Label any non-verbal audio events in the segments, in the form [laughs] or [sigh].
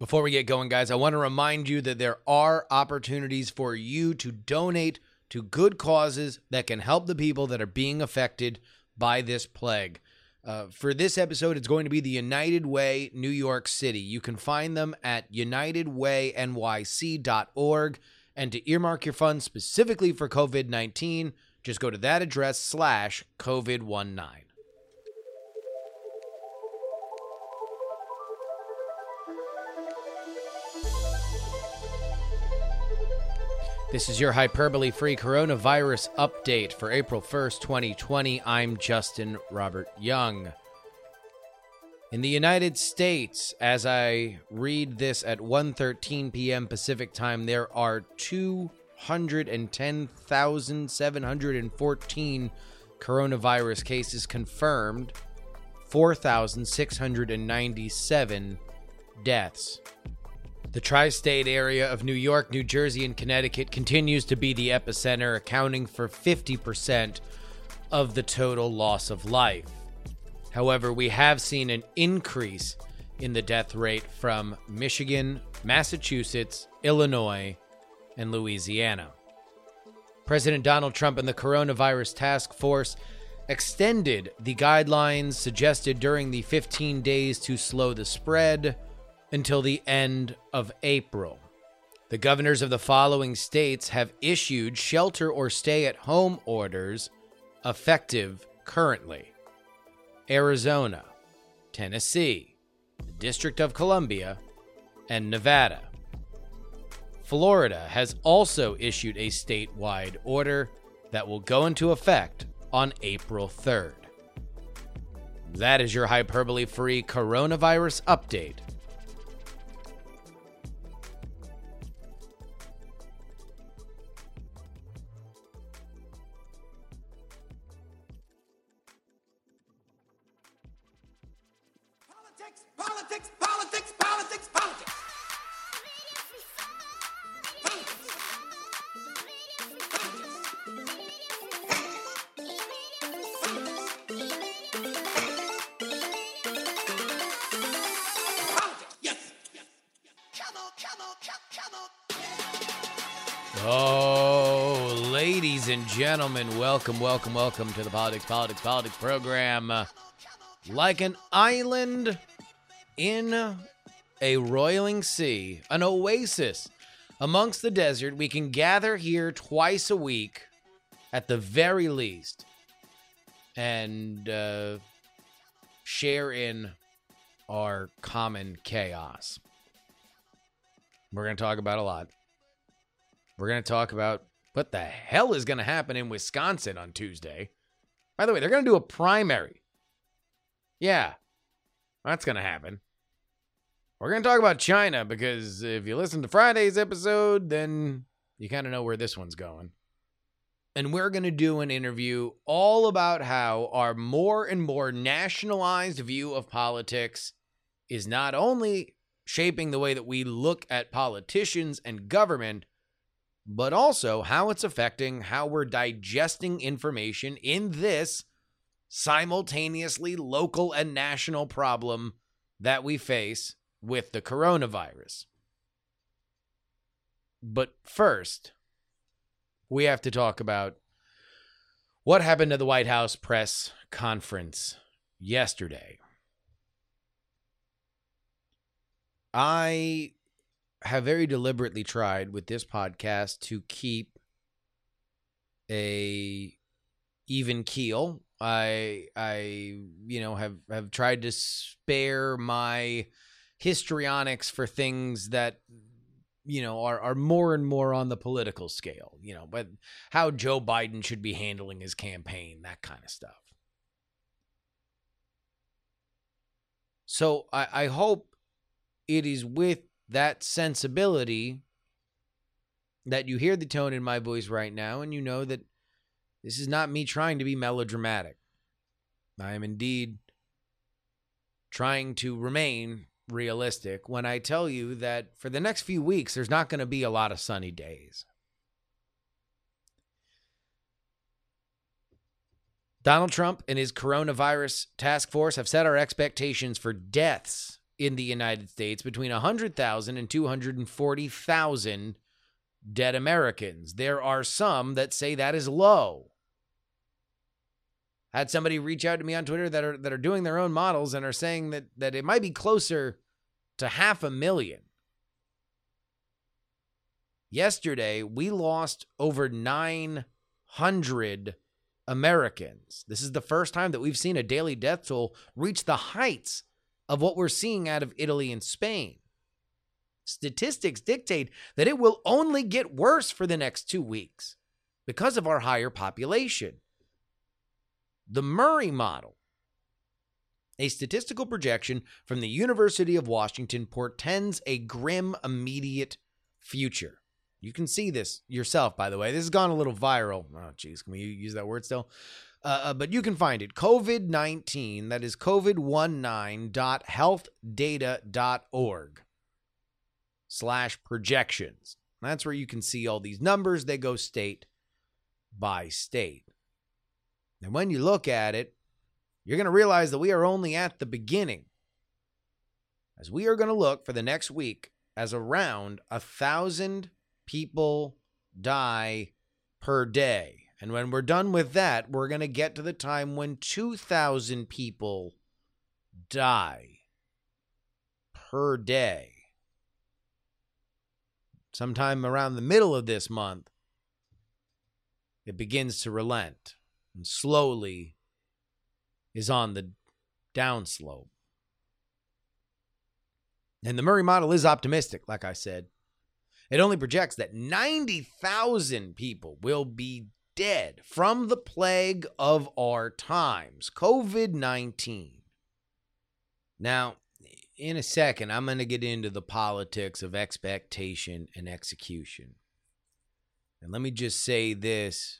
Before we get going, guys, I want to remind you that there are opportunities for you to donate to good causes that can help the people that are being affected by this plague. Uh, for this episode, it's going to be the United Way New York City. You can find them at unitedwaynyc.org. And to earmark your funds specifically for COVID 19, just go to that address slash COVID 19. This is your hyperbole free coronavirus update for April 1st, 2020. I'm Justin Robert Young. In the United States, as I read this at 1:13 p.m. Pacific time, there are 210,714 coronavirus cases confirmed, 4,697 deaths. The tri state area of New York, New Jersey, and Connecticut continues to be the epicenter, accounting for 50% of the total loss of life. However, we have seen an increase in the death rate from Michigan, Massachusetts, Illinois, and Louisiana. President Donald Trump and the Coronavirus Task Force extended the guidelines suggested during the 15 days to slow the spread until the end of April. The governors of the following states have issued shelter or stay at home orders effective currently Arizona, Tennessee, the District of Columbia, and Nevada. Florida has also issued a statewide order that will go into effect on April 3rd. That is your hyperbole free coronavirus update Politics, politics, politics, politics. Oh, ladies and gentlemen, welcome, welcome, welcome to the Politics, Politics, Politics program. Uh, like an island in a roiling sea, an oasis amongst the desert, we can gather here twice a week at the very least and uh, share in our common chaos. We're going to talk about a lot. We're going to talk about what the hell is going to happen in Wisconsin on Tuesday. By the way, they're going to do a primary. Yeah, that's going to happen. We're going to talk about China because if you listen to Friday's episode, then you kind of know where this one's going. And we're going to do an interview all about how our more and more nationalized view of politics is not only shaping the way that we look at politicians and government, but also how it's affecting how we're digesting information in this simultaneously local and national problem that we face with the coronavirus. But first, we have to talk about what happened at the White House press conference yesterday. I have very deliberately tried with this podcast to keep a even keel. I I you know have have tried to spare my histrionics for things that you know are are more and more on the political scale, you know, but how Joe Biden should be handling his campaign, that kind of stuff. So I, I hope it is with that sensibility that you hear the tone in my voice right now and you know that this is not me trying to be melodramatic. I am indeed trying to remain realistic when I tell you that for the next few weeks, there's not going to be a lot of sunny days. Donald Trump and his coronavirus task force have set our expectations for deaths in the United States between 100,000 and 240,000 dead Americans. There are some that say that is low. Had somebody reach out to me on Twitter that are that are doing their own models and are saying that that it might be closer to half a million. Yesterday, we lost over 900 Americans. This is the first time that we've seen a daily death toll reach the heights of what we're seeing out of Italy and Spain. Statistics dictate that it will only get worse for the next two weeks because of our higher population. The Murray model, a statistical projection from the University of Washington, portends a grim immediate future. You can see this yourself, by the way. This has gone a little viral. Oh, geez, can we use that word still? Uh, uh, but you can find it. COVID 19, that is covid19.healthdata.org slash projections. That's where you can see all these numbers. They go state by state. And when you look at it, you're going to realize that we are only at the beginning. As we are going to look for the next week as around a thousand people die per day. And when we're done with that, we're going to get to the time when 2,000 people die per day. Sometime around the middle of this month, it begins to relent and slowly is on the downslope. And the Murray model is optimistic, like I said. It only projects that 90,000 people will be dead from the plague of our times, COVID 19. Now, in a second, I'm going to get into the politics of expectation and execution. And let me just say this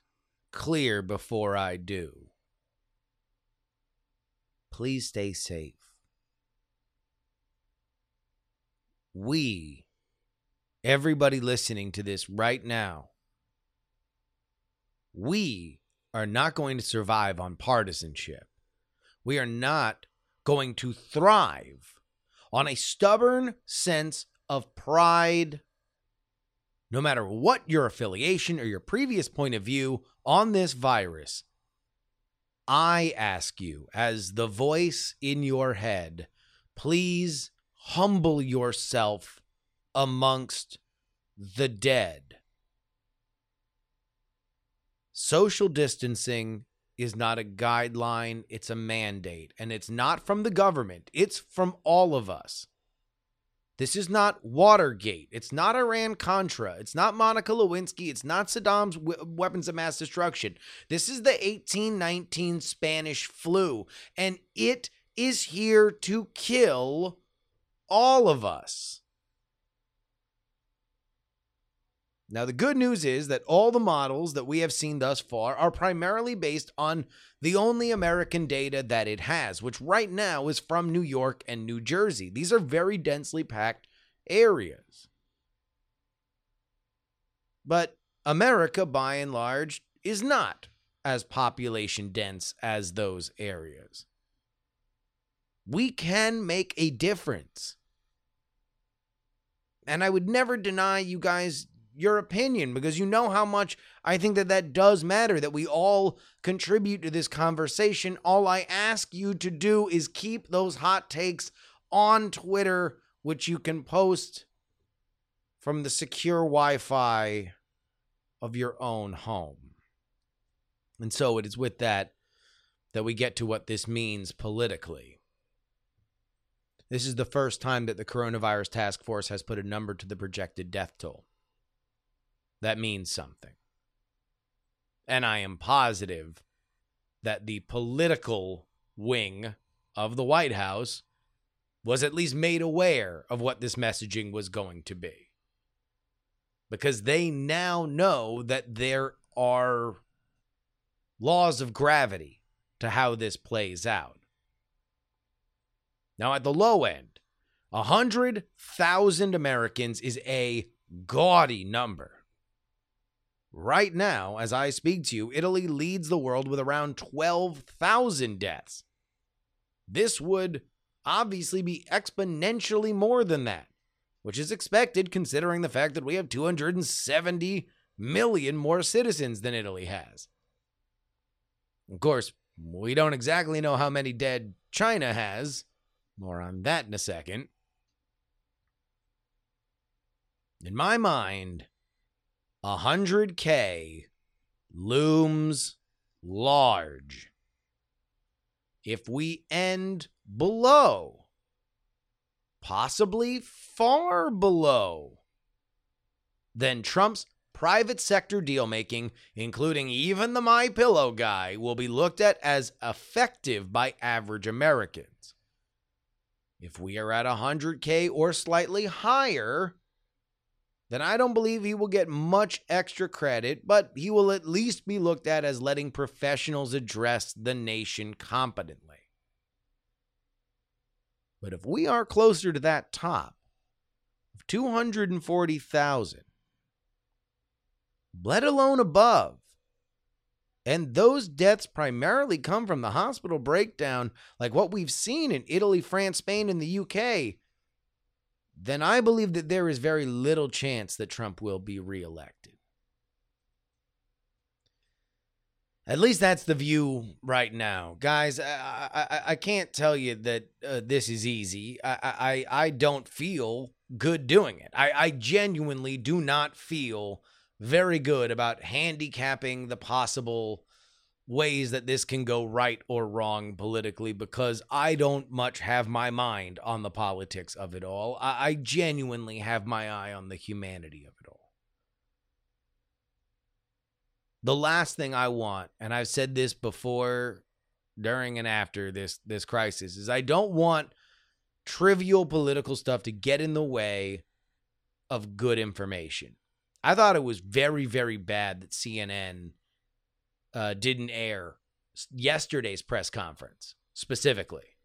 clear before I do. Please stay safe. We, everybody listening to this right now, we are not going to survive on partisanship. We are not going to thrive on a stubborn sense of pride, no matter what your affiliation or your previous point of view on this virus. I ask you, as the voice in your head, please humble yourself amongst the dead. Social distancing is not a guideline, it's a mandate. And it's not from the government, it's from all of us. This is not Watergate. It's not Iran Contra. It's not Monica Lewinsky. It's not Saddam's weapons of mass destruction. This is the 1819 Spanish flu, and it is here to kill all of us. Now, the good news is that all the models that we have seen thus far are primarily based on the only American data that it has, which right now is from New York and New Jersey. These are very densely packed areas. But America, by and large, is not as population dense as those areas. We can make a difference. And I would never deny you guys your opinion because you know how much I think that that does matter, that we all contribute to this conversation. All I ask you to do is keep those hot takes on Twitter, which you can post from the secure Wi Fi of your own home. And so it is with that that we get to what this means politically. This is the first time that the coronavirus task force has put a number to the projected death toll that means something. And I am positive that the political wing of the White House was at least made aware of what this messaging was going to be. Because they now know that there are laws of gravity to how this plays out. Now, at the low end, 100,000 Americans is a gaudy number. Right now, as I speak to you, Italy leads the world with around 12,000 deaths. This would obviously be exponentially more than that, which is expected considering the fact that we have 270 million more citizens than Italy has. Of course, we don't exactly know how many dead China has. More on that in a second. In my mind, 100K looms large. If we end below, possibly far below, then Trump's private sector deal making, including even the My Pillow guy, will be looked at as effective by average Americans. If we are at 100K or slightly higher, then I don't believe he will get much extra credit, but he will at least be looked at as letting professionals address the nation competently. But if we are closer to that top of 240,000, let alone above, and those deaths primarily come from the hospital breakdown, like what we've seen in Italy, France, Spain, and the UK, then I believe that there is very little chance that Trump will be reelected. At least that's the view right now, guys. I I, I can't tell you that uh, this is easy. I, I I don't feel good doing it. I I genuinely do not feel very good about handicapping the possible ways that this can go right or wrong politically because I don't much have my mind on the politics of it all. I, I genuinely have my eye on the humanity of it all. The last thing I want, and I've said this before, during and after this this crisis, is I don't want trivial political stuff to get in the way of good information. I thought it was very, very bad that CNN uh, didn't air yesterday's press conference specifically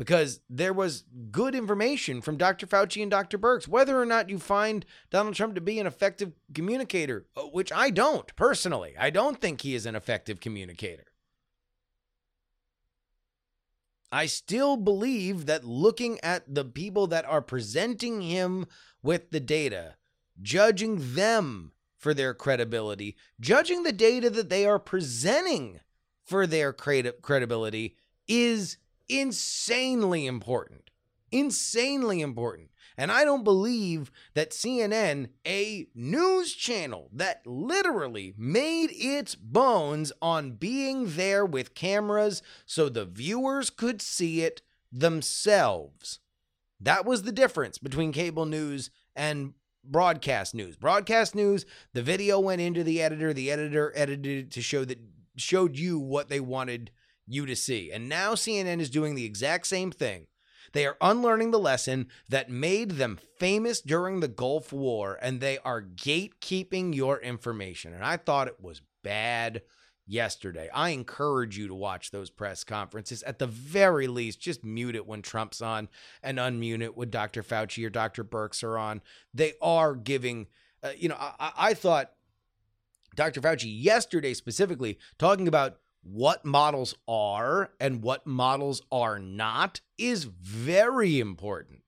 because there was good information from Dr. Fauci and Dr. Birx. Whether or not you find Donald Trump to be an effective communicator, uh, which I don't personally, I don't think he is an effective communicator. I still believe that looking at the people that are presenting him with the data, judging them for their credibility, judging the data that they are presenting for their cred- credibility is insanely important. Insanely important. And I don't believe that CNN, a news channel that literally made its bones on being there with cameras so the viewers could see it themselves. That was the difference between cable news and broadcast news. Broadcast news, the video went into the editor, the editor edited it to show that showed you what they wanted you to see. And now CNN is doing the exact same thing. They are unlearning the lesson that made them famous during the Gulf War and they are gatekeeping your information. And I thought it was bad yesterday. I encourage you to watch those press conferences. At the very least, just mute it when Trump's on and unmute it when Dr. Fauci or Dr. Birx are on. They are giving, uh, you know, I, I thought Dr. Fauci yesterday specifically talking about what models are and what models are not is very important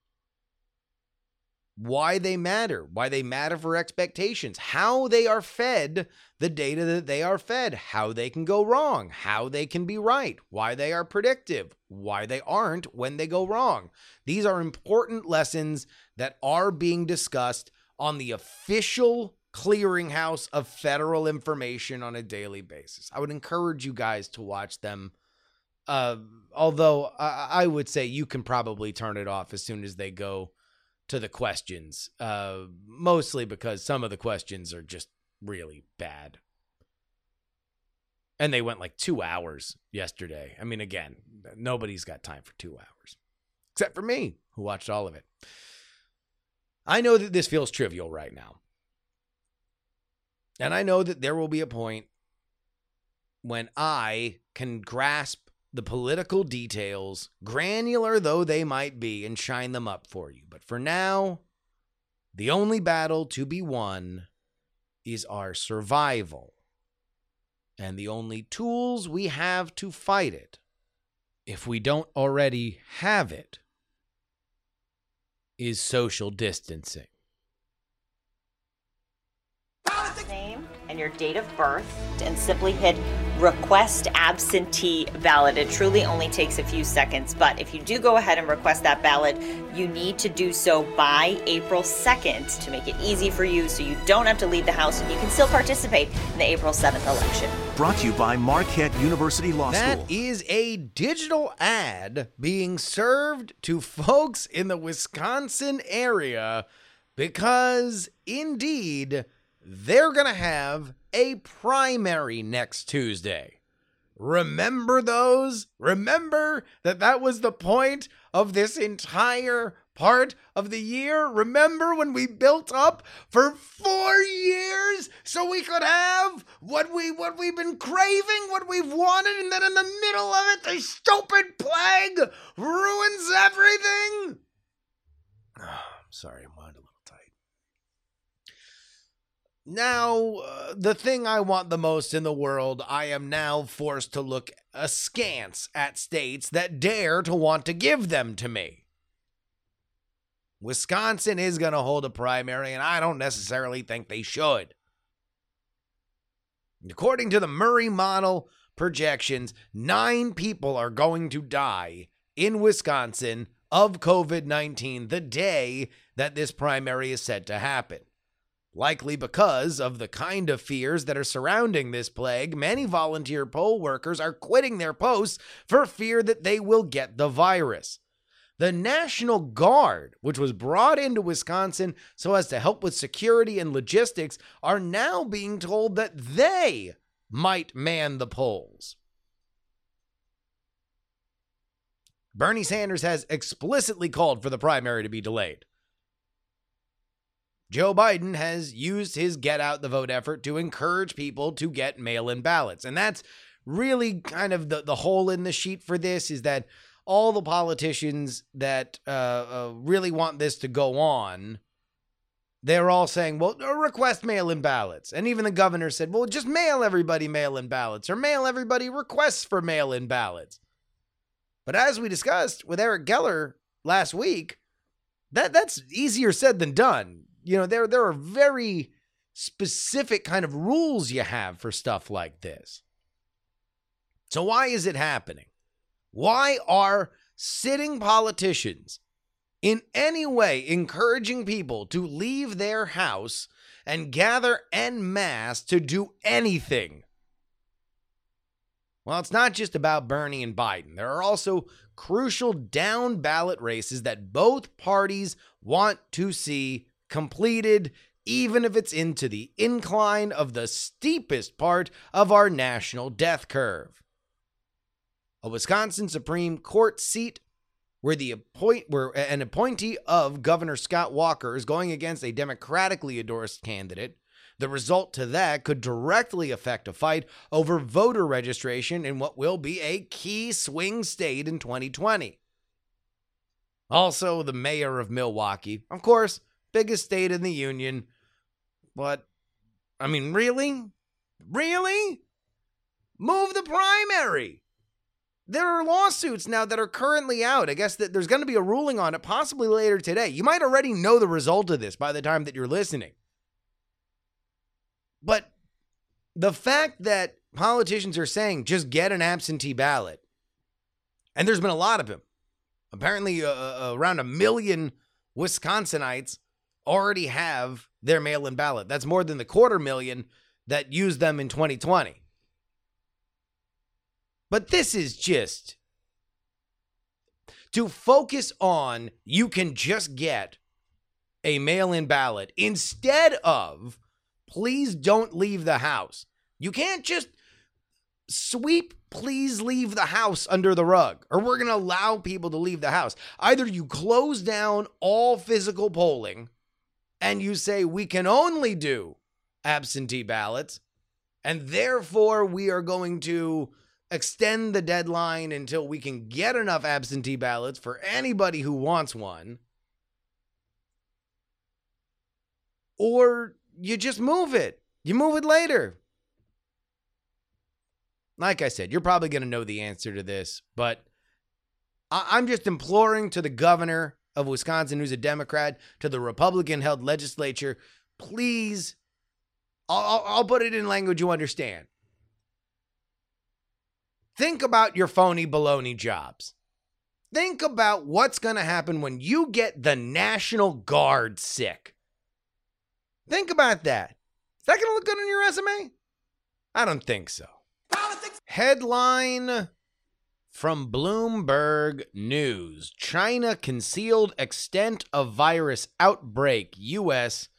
why they matter, why they matter for expectations, how they are fed the data that they are fed, how they can go wrong, how they can be right, why they are predictive, why they aren't when they go wrong. These are important lessons that are being discussed on the official clearinghouse of federal information on a daily basis. I would encourage you guys to watch them. Uh, although I, I would say you can probably turn it off as soon as they go to the questions, uh, mostly because some of the questions are just really bad. And they went like two hours yesterday. I mean, again, nobody's got time for two hours, except for me, who watched all of it. I know that this feels trivial right now. And I know that there will be a point when I can grasp the political details, granular though they might be, and shine them up for you. But for now, the only battle to be won is our survival. And the only tools we have to fight it if we don't already have it, is social distancing. Name and your date of birth and simply hit request absentee ballot. It truly only takes a few seconds, but if you do go ahead and request that ballot, you need to do so by April 2nd to make it easy for you so you don't have to leave the house and you can still participate in the April 7th election. Brought to you by Marquette University Law That School. is a digital ad being served to folks in the Wisconsin area because indeed they're going to have a primary next Tuesday. Remember those? Remember that that was the point of this entire part of the year? Remember when we built up for 4 years so we could have what we what we've been craving, what we've wanted and then in the middle of it the stupid plague ruins everything? [sighs] I'm sorry, I'm wound a little tight. Now, uh, the thing I want the most in the world, I am now forced to look askance at states that dare to want to give them to me. Wisconsin is going to hold a primary, and I don't necessarily think they should. According to the Murray model projections, nine people are going to die in Wisconsin of COVID 19 the day that this primary is set to happen. Likely because of the kind of fears that are surrounding this plague, many volunteer poll workers are quitting their posts for fear that they will get the virus. The National Guard, which was brought into Wisconsin so as to help with security and logistics, are now being told that they might man the polls. Bernie Sanders has explicitly called for the primary to be delayed. Joe Biden has used his get out the vote effort to encourage people to get mail in ballots. And that's really kind of the, the hole in the sheet for this is that all the politicians that uh, uh, really want this to go on, they're all saying, well, uh, request mail in ballots. And even the governor said, well, just mail everybody mail in ballots or mail everybody requests for mail in ballots. But as we discussed with Eric Geller last week, that that's easier said than done. You know, there there are very specific kind of rules you have for stuff like this. So why is it happening? Why are sitting politicians in any way encouraging people to leave their house and gather en masse to do anything? Well, it's not just about Bernie and Biden. There are also crucial down ballot races that both parties want to see completed, even if it's into the incline of the steepest part of our national death curve. A Wisconsin Supreme Court seat where the appoint where an appointee of Governor Scott Walker is going against a democratically endorsed candidate. The result to that could directly affect a fight over voter registration in what will be a key swing state in 2020. Also, the mayor of Milwaukee, of course, biggest state in the union. But, I mean, really? Really? Move the primary. There are lawsuits now that are currently out. I guess that there's going to be a ruling on it possibly later today. You might already know the result of this by the time that you're listening. But the fact that politicians are saying just get an absentee ballot, and there's been a lot of them. Apparently, uh, uh, around a million Wisconsinites already have their mail in ballot. That's more than the quarter million that used them in 2020. But this is just to focus on you can just get a mail in ballot instead of please don't leave the house. You can't just sweep please leave the house under the rug or we're going to allow people to leave the house. Either you close down all physical polling and you say we can only do absentee ballots and therefore we are going to extend the deadline until we can get enough absentee ballots for anybody who wants one. Or you just move it. You move it later. Like I said, you're probably going to know the answer to this, but I'm just imploring to the governor of Wisconsin, who's a Democrat, to the Republican held legislature, please, I'll, I'll, put it in language you understand. Think about your phony baloney jobs. Think about what's going to happen when you get the National Guard sick. Think about that. Is that going to look good on your resume? I don't think so. Politics. Headline from Bloomberg News China concealed extent of virus outbreak. U.S.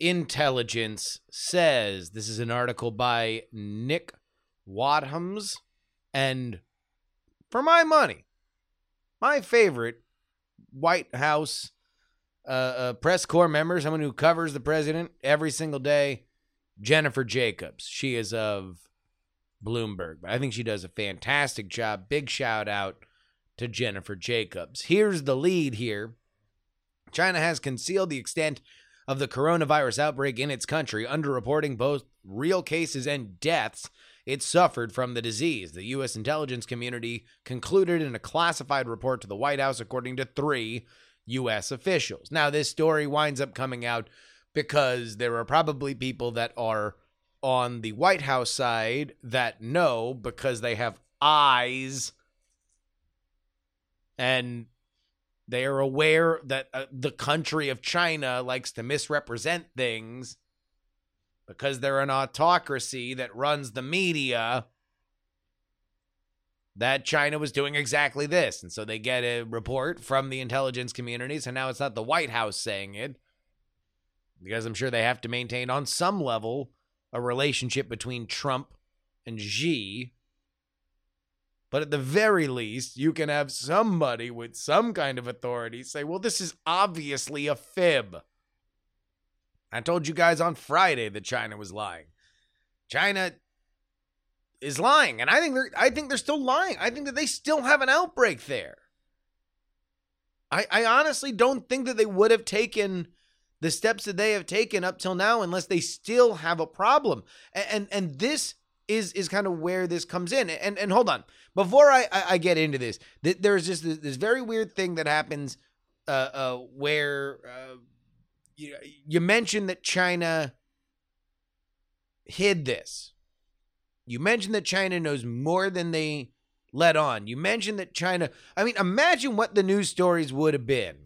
intelligence says. This is an article by Nick Wadhams. And for my money, my favorite White House uh, uh, press corps member, someone who covers the president every single day, Jennifer Jacobs. She is of Bloomberg, but I think she does a fantastic job. Big shout out to Jennifer Jacobs. Here's the lead here China has concealed the extent of the coronavirus outbreak in its country, underreporting both real cases and deaths it suffered from the disease. The U.S. intelligence community concluded in a classified report to the White House, according to three U.S. officials. Now, this story winds up coming out because there are probably people that are on the White House side that know because they have eyes and they are aware that uh, the country of China likes to misrepresent things because they're an autocracy that runs the media that China was doing exactly this. And so they get a report from the intelligence community. So now it's not the White House saying it because I'm sure they have to maintain on some level a relationship between Trump and Xi. But at the very least, you can have somebody with some kind of authority say, well, this is obviously a fib. I told you guys on Friday that China was lying. China is lying, and I think they're I think they're still lying. I think that they still have an outbreak there. I, I honestly don't think that they would have taken the steps that they have taken up till now unless they still have a problem. And and, and this is is kind of where this comes in. And and hold on, before I I, I get into this, th- there's just this, this very weird thing that happens uh, uh, where uh, you you mentioned that China hid this. You mentioned that China knows more than they let on. You mentioned that China. I mean, imagine what the news stories would have been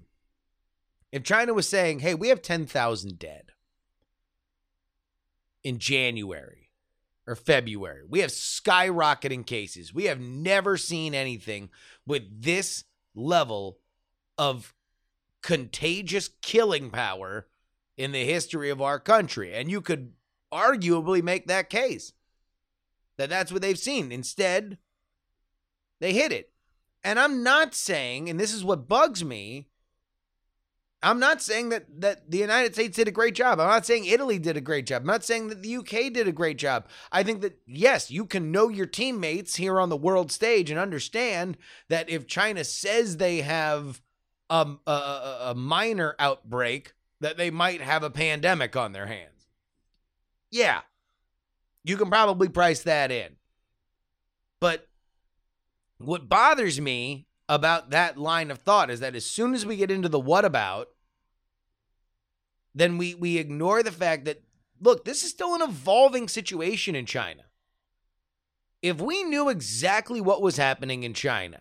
if China was saying, "Hey, we have ten thousand dead in January." or February. We have skyrocketing cases. We have never seen anything with this level of contagious killing power in the history of our country. And you could arguably make that case that that's what they've seen. Instead, they hit it. And I'm not saying, and this is what bugs me, I'm not saying that that the United States did a great job. I'm not saying Italy did a great job. I'm not saying that the UK did a great job. I think that yes, you can know your teammates here on the world stage and understand that if China says they have um, a, a, a minor outbreak, that they might have a pandemic on their hands. Yeah, you can probably price that in. But what bothers me about that line of thought is that as soon as we get into the what about, then we we ignore the fact that look, this is still an evolving situation in China. If we knew exactly what was happening in China,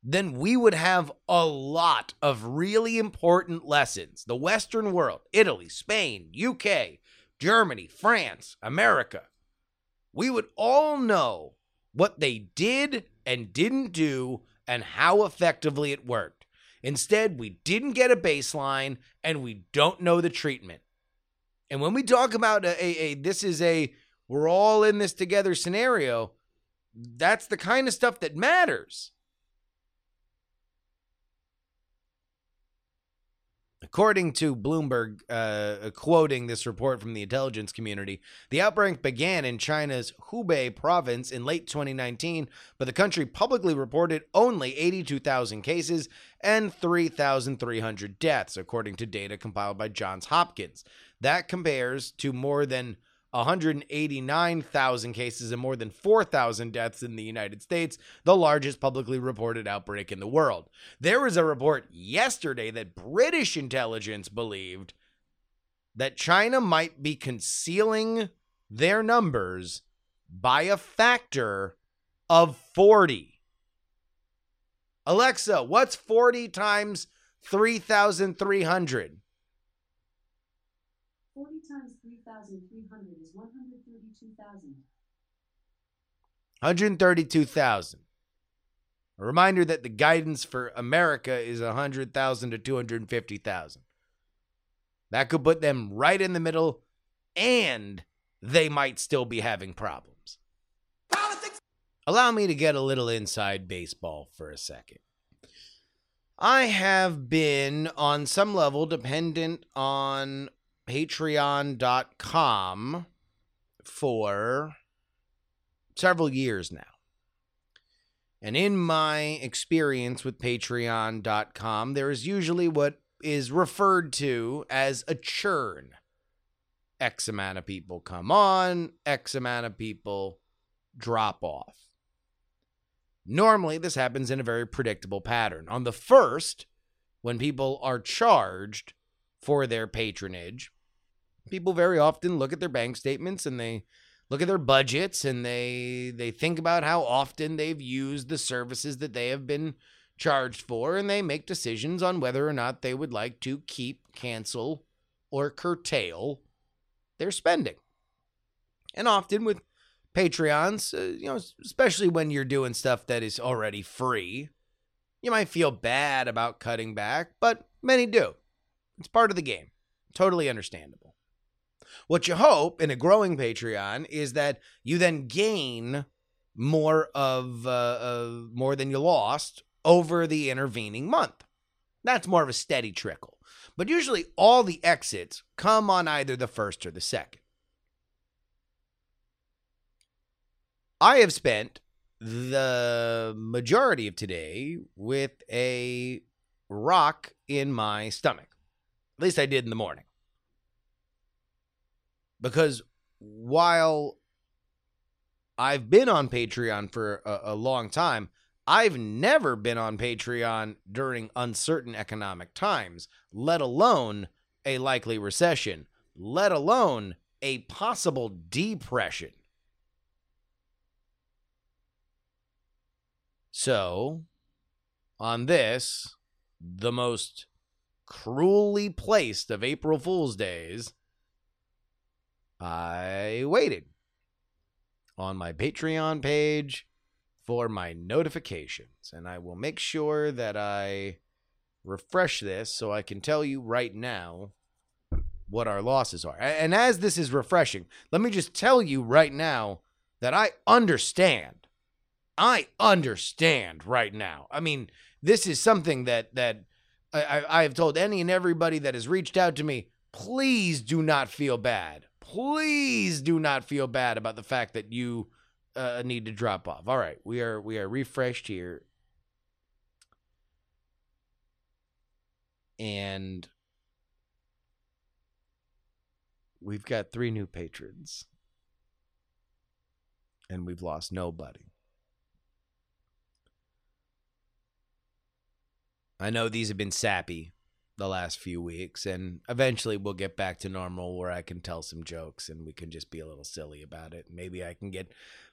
then we would have a lot of really important lessons. The Western world, Italy, Spain, UK, Germany, France, America, we would all know what they did and didn't do and how effectively it worked. Instead, we didn't get a baseline and we don't know the treatment. And when we talk about a, a, a, this is a we're all in this together scenario, that's the kind of stuff that matters. According to Bloomberg, uh, quoting this report from the intelligence community, the outbreak began in China's Hubei province in late 2019, but the country publicly reported only 82,000 cases and 3,300 deaths, according to data compiled by Johns Hopkins. That compares to more than 189,000 cases and more than 4,000 deaths in the United States, the largest publicly reported outbreak in the world. There was a report yesterday that British intelligence believed that China might be concealing their numbers by a factor of 40. Alexa, what's 40 times 3,300? 40 times 3,300 is 132,000. 132,000. A reminder that the guidance for America is 100,000 to 250,000. That could put them right in the middle, and they might still be having problems. Politics. Allow me to get a little inside baseball for a second. I have been, on some level, dependent on patreon.com for several years now. And in my experience with patreon.com, there is usually what is referred to as a churn. X amount of people come on, X amount of people drop off. Normally, this happens in a very predictable pattern. On the first, when people are charged for their patronage, people very often look at their bank statements and they look at their budgets and they they think about how often they've used the services that they have been charged for and they make decisions on whether or not they would like to keep, cancel, or curtail their spending. And often with Patreons, uh, you know, especially when you're doing stuff that is already free, you might feel bad about cutting back, but many do. It's part of the game. Totally understandable. What you hope in a growing Patreon is that you then gain more of uh, more than you lost over the intervening month. That's more of a steady trickle. But usually all the exits come on either the first or the second. I have spent the majority of today with a rock in my stomach. At least I did in the morning. Because while I've been on Patreon for a, a long time, I've never been on Patreon during uncertain economic times, let alone a likely recession, let alone a possible depression. So, on this, the most cruelly placed of April Fool's Days, I waited on my Patreon page for my notifications. And I will make sure that I refresh this so I can tell you right now what our losses are. And as this is refreshing, let me just tell you right now that I understand. I understand right now. I mean, this is something that that I, I, have told any and everybody that has reached out to me. Please do not feel bad. Please do not feel bad about the fact that you uh, need to drop off. All right, we are we are refreshed here, and we've got three new patrons, and we've lost nobody. I know these have been sappy the last few weeks, and eventually we'll get back to normal where I can tell some jokes and we can just be a little silly about it. Maybe I can get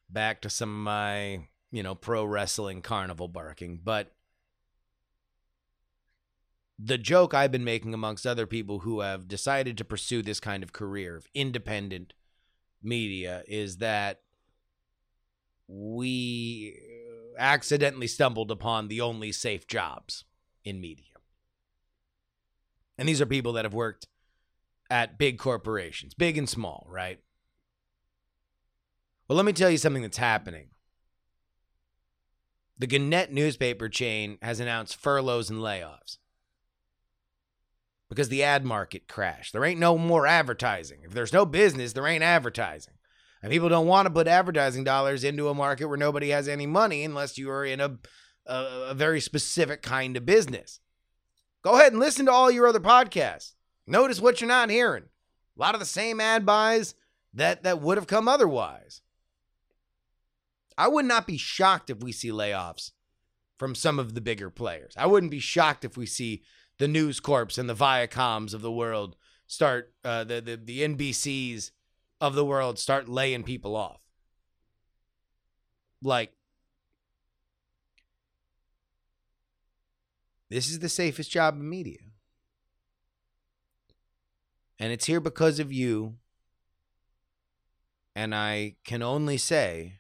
back to some of my, you know, pro wrestling carnival barking. But the joke I've been making amongst other people who have decided to pursue this kind of career of independent media is that we accidentally stumbled upon the only safe jobs in media. And these are people that have worked at big corporations, big and small, right? Well, let me tell you something that's happening. The Gannett newspaper chain has announced furloughs and layoffs because the ad market crashed. There ain't no more advertising. If there's no business, there ain't advertising. And people don't want to put advertising dollars into a market where nobody has any money unless you are in a, a, a very specific kind of business. Go ahead and listen to all your other podcasts. Notice what you're not hearing. A lot of the same ad buys that that would have come otherwise. I would not be shocked if we see layoffs from some of the bigger players. I wouldn't be shocked if we see the News Corps and the Viacoms of the world start uh, the, the the NBCs of the world start laying people off. Like this is the safest job in media. And it's here because of you. And I can only say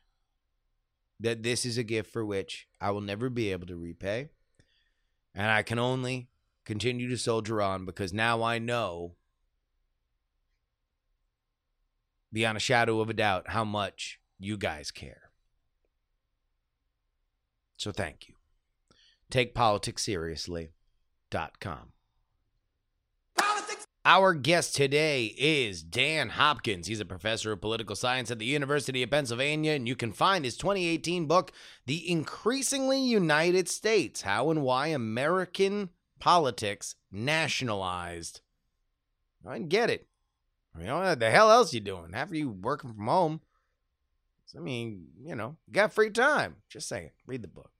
that this is a gift for which I will never be able to repay. And I can only continue to soldier on because now I know beyond a shadow of a doubt how much you guys care. So thank you. TakePoliticsSeriously.com. Politics. Our guest today is Dan Hopkins. He's a professor of political science at the University of Pennsylvania, and you can find his 2018 book, The Increasingly United States How and Why American Politics Nationalized. I get it. I mean, what the hell else you doing? Of you working from home. I mean, you know, you got free time. Just saying. Read the book.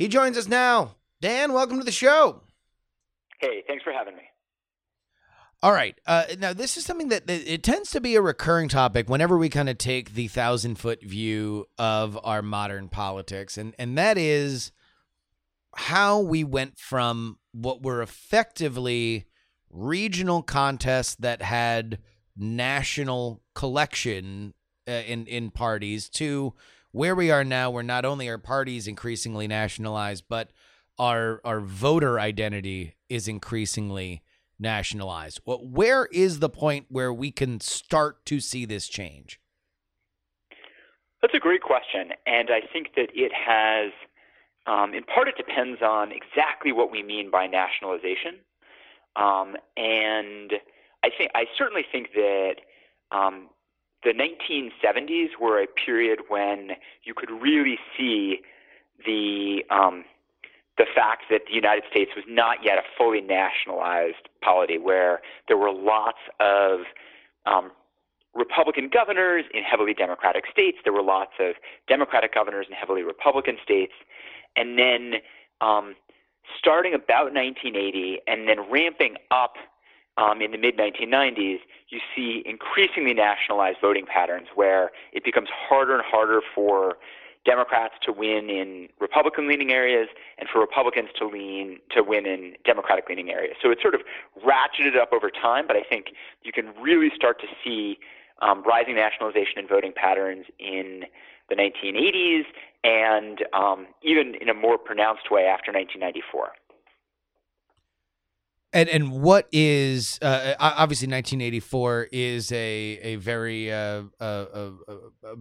He joins us now. Dan, welcome to the show. Hey, thanks for having me. All right. Uh, now, this is something that, that it tends to be a recurring topic whenever we kind of take the thousand foot view of our modern politics, and and that is how we went from what were effectively regional contests that had national collection uh, in in parties to where we are now, where not only are parties increasingly nationalized, but our our voter identity is increasingly nationalized. Well, where is the point where we can start to see this change? That's a great question, and I think that it has, um, in part, it depends on exactly what we mean by nationalization, um, and I think I certainly think that um, the 1970s were a period when you could really see the um, the fact that the United States was not yet a fully nationalized polity, where there were lots of um, Republican governors in heavily Democratic states. There were lots of Democratic governors in heavily Republican states. And then um, starting about 1980 and then ramping up um, in the mid 1990s, you see increasingly nationalized voting patterns where it becomes harder and harder for Democrats to win in Republican leaning areas and for Republicans to lean to win in Democratic leaning areas. So it's sort of ratcheted up over time, but I think you can really start to see um, rising nationalization in voting patterns in the 1980s and um, even in a more pronounced way after 1994. And and what is uh, obviously 1984 is a a very uh, a, a,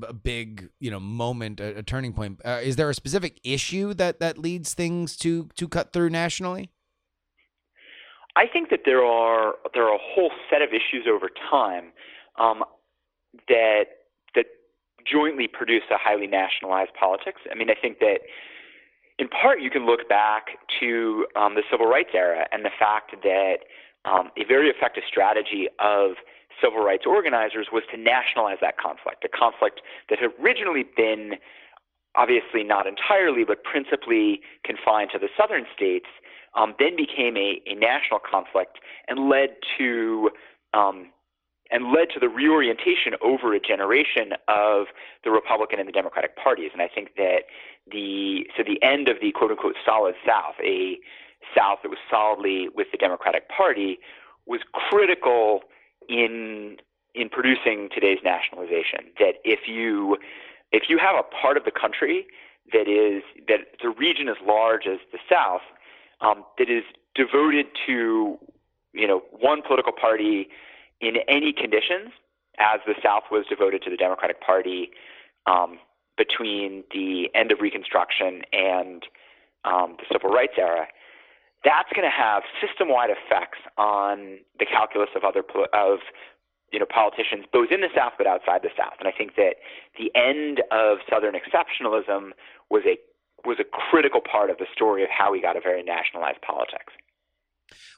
a big you know moment a, a turning point. Uh, is there a specific issue that that leads things to to cut through nationally? I think that there are there are a whole set of issues over time um, that that jointly produce a highly nationalized politics. I mean, I think that in part, you can look back to um, the civil rights era and the fact that um, a very effective strategy of civil rights organizers was to nationalize that conflict, a conflict that had originally been obviously not entirely, but principally confined to the southern states, um, then became a, a national conflict and led to um, and led to the reorientation over a generation of the Republican and the Democratic parties. And I think that the so the end of the quote unquote solid South, a South that was solidly with the Democratic Party, was critical in in producing today's nationalization. That if you if you have a part of the country that is that the region as large as the South um, that is devoted to you know one political party in any conditions, as the South was devoted to the Democratic Party um, between the end of Reconstruction and um, the Civil Rights era, that's going to have system-wide effects on the calculus of other of you know politicians both in the South but outside the South. And I think that the end of Southern exceptionalism was a was a critical part of the story of how we got a very nationalized politics.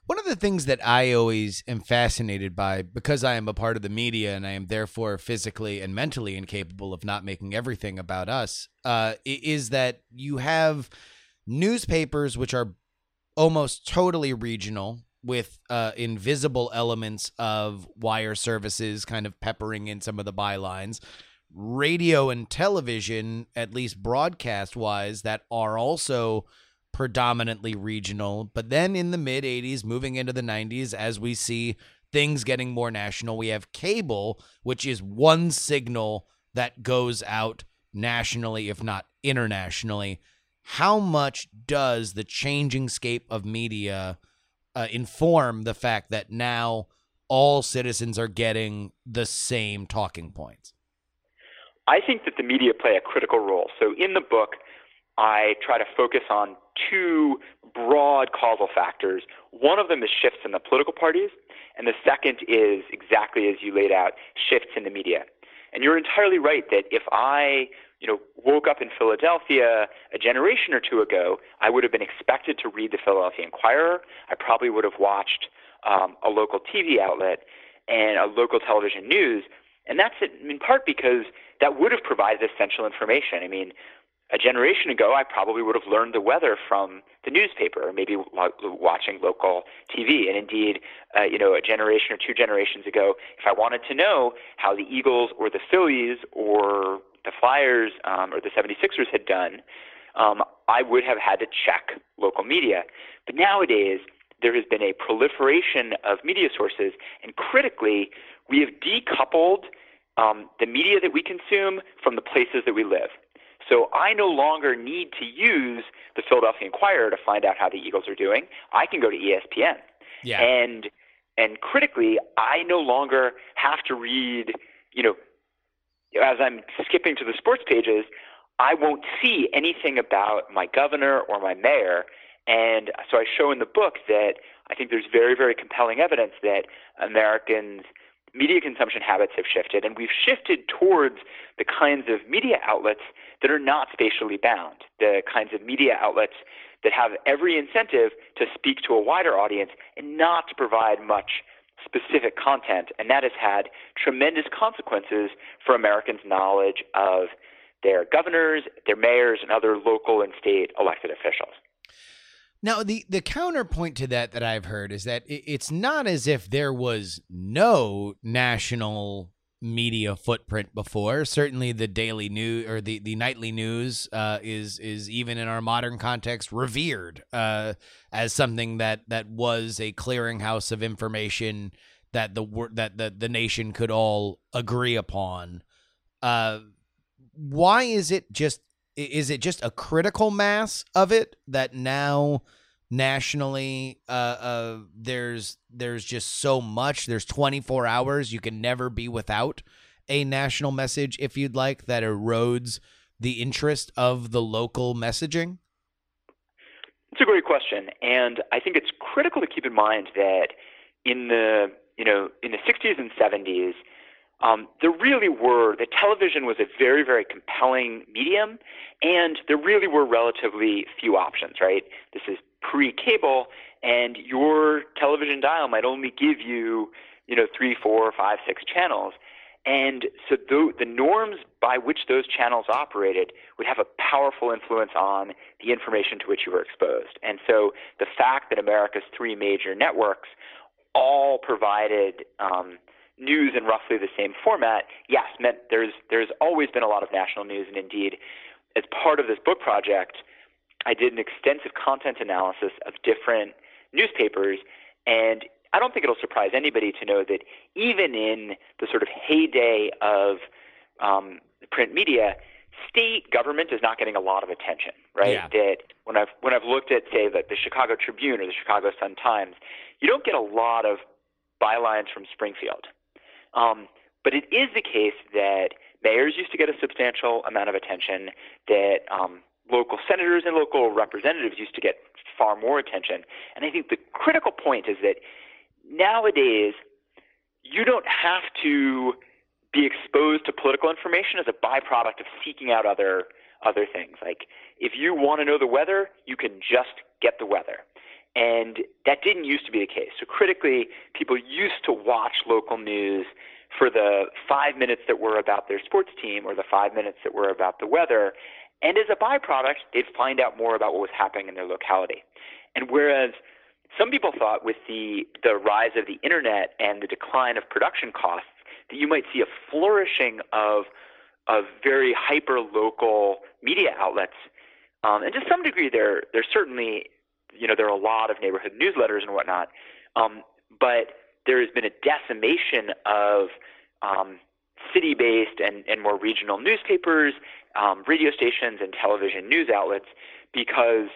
One of the things that I always am fascinated by, because I am a part of the media and I am therefore physically and mentally incapable of not making everything about us, uh, is that you have newspapers which are almost totally regional with uh, invisible elements of wire services kind of peppering in some of the bylines. Radio and television at least broadcast wise that are also predominantly regional but then in the mid 80s moving into the 90s as we see things getting more national we have cable which is one signal that goes out nationally if not internationally how much does the changing scape of media uh, inform the fact that now all citizens are getting the same talking points? I think that the media play a critical role. So in the book, I try to focus on two broad causal factors. One of them is shifts in the political parties, and the second is exactly as you laid out, shifts in the media. And you're entirely right that if I you know, woke up in Philadelphia a generation or two ago, I would have been expected to read the Philadelphia Inquirer. I probably would have watched um, a local TV outlet and a local television news. And that's in part because that would have provided essential information. I mean, a generation ago, I probably would have learned the weather from the newspaper, or maybe watching local TV. And indeed, uh, you know, a generation or two generations ago, if I wanted to know how the Eagles or the Phillies or the Flyers um, or the 76ers had done, um, I would have had to check local media. But nowadays, there has been a proliferation of media sources, and critically, we have decoupled um, the media that we consume from the places that we live. So I no longer need to use the Philadelphia Inquirer to find out how the Eagles are doing. I can go to ESPN. Yeah. And and critically, I no longer have to read, you know, as I'm skipping to the sports pages, I won't see anything about my governor or my mayor. And so I show in the book that I think there's very, very compelling evidence that Americans' media consumption habits have shifted, and we've shifted towards the kinds of media outlets that are not spatially bound, the kinds of media outlets that have every incentive to speak to a wider audience and not to provide much specific content, and that has had tremendous consequences for Americans' knowledge of their governors, their mayors, and other local and state elected officials. Now, the, the counterpoint to that that I've heard is that it's not as if there was no national media footprint before. Certainly, the daily news or the, the nightly news uh, is is even in our modern context revered uh, as something that that was a clearinghouse of information that the that the the nation could all agree upon. Uh, why is it just is it just a critical mass of it that now? nationally uh, uh there's there's just so much there's 24 hours you can never be without a national message if you'd like that erodes the interest of the local messaging it's a great question and i think it's critical to keep in mind that in the you know in the 60s and 70s um, there really were the television was a very very compelling medium and there really were relatively few options right this is pre-cable, and your television dial might only give you, you know, three, four, five, six channels. And so the, the norms by which those channels operated would have a powerful influence on the information to which you were exposed. And so the fact that America's three major networks all provided um, news in roughly the same format, yes, meant there's there's always been a lot of national news, and indeed, as part of this book project, I did an extensive content analysis of different newspapers, and I don't think it'll surprise anybody to know that even in the sort of heyday of um, print media, state government is not getting a lot of attention, right? Yeah. That when I've when I've looked at say the, the Chicago Tribune or the Chicago Sun Times, you don't get a lot of bylines from Springfield. Um, but it is the case that mayors used to get a substantial amount of attention, that um, local senators and local representatives used to get far more attention. And I think the critical point is that nowadays you don't have to be exposed to political information as a byproduct of seeking out other other things. Like if you want to know the weather, you can just get the weather. And that didn't used to be the case. So critically, people used to watch local news for the five minutes that were about their sports team or the five minutes that were about the weather. And as a byproduct, they'd find out more about what was happening in their locality. And whereas some people thought with the, the rise of the internet and the decline of production costs that you might see a flourishing of, of very hyper local media outlets. Um, and to some degree, there, there's certainly, you know, there are a lot of neighborhood newsletters and whatnot. Um, but there has been a decimation of um, city based and, and more regional newspapers, um, radio stations, and television news outlets because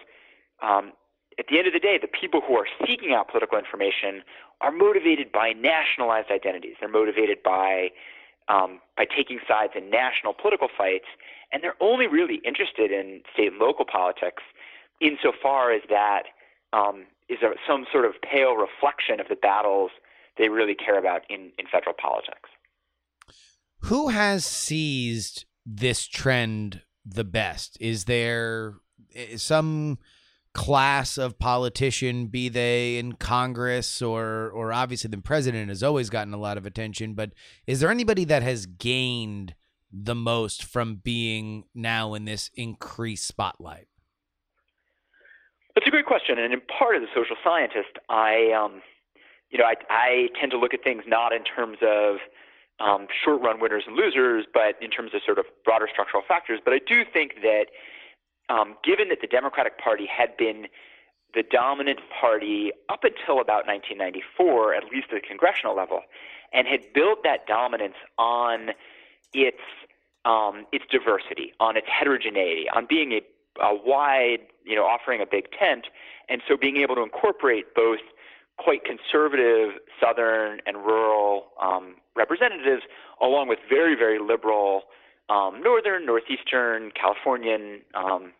um, at the end of the day, the people who are seeking out political information are motivated by nationalized identities. They're motivated by um, by taking sides in national political fights, and they're only really interested in state and local politics insofar as that um, is a, some sort of pale reflection of the battles they really care about in, in federal politics. Who has seized this trend the best? Is there eh, some class of politician, be they in Congress or or obviously the president has always gotten a lot of attention, but is there anybody that has gained the most from being now in this increased spotlight? That's a great question, and in part as a social scientist, I um, you know I, I tend to look at things not in terms of um, short run winners and losers, but in terms of sort of broader structural factors. But I do think that um, given that the Democratic Party had been the dominant party up until about 1994, at least at the congressional level, and had built that dominance on its um, its diversity, on its heterogeneity, on being a, a wide, you know, offering a big tent, and so being able to incorporate both quite conservative Southern and rural um, representatives, along with very, very liberal um, northern, northeastern, Californian um,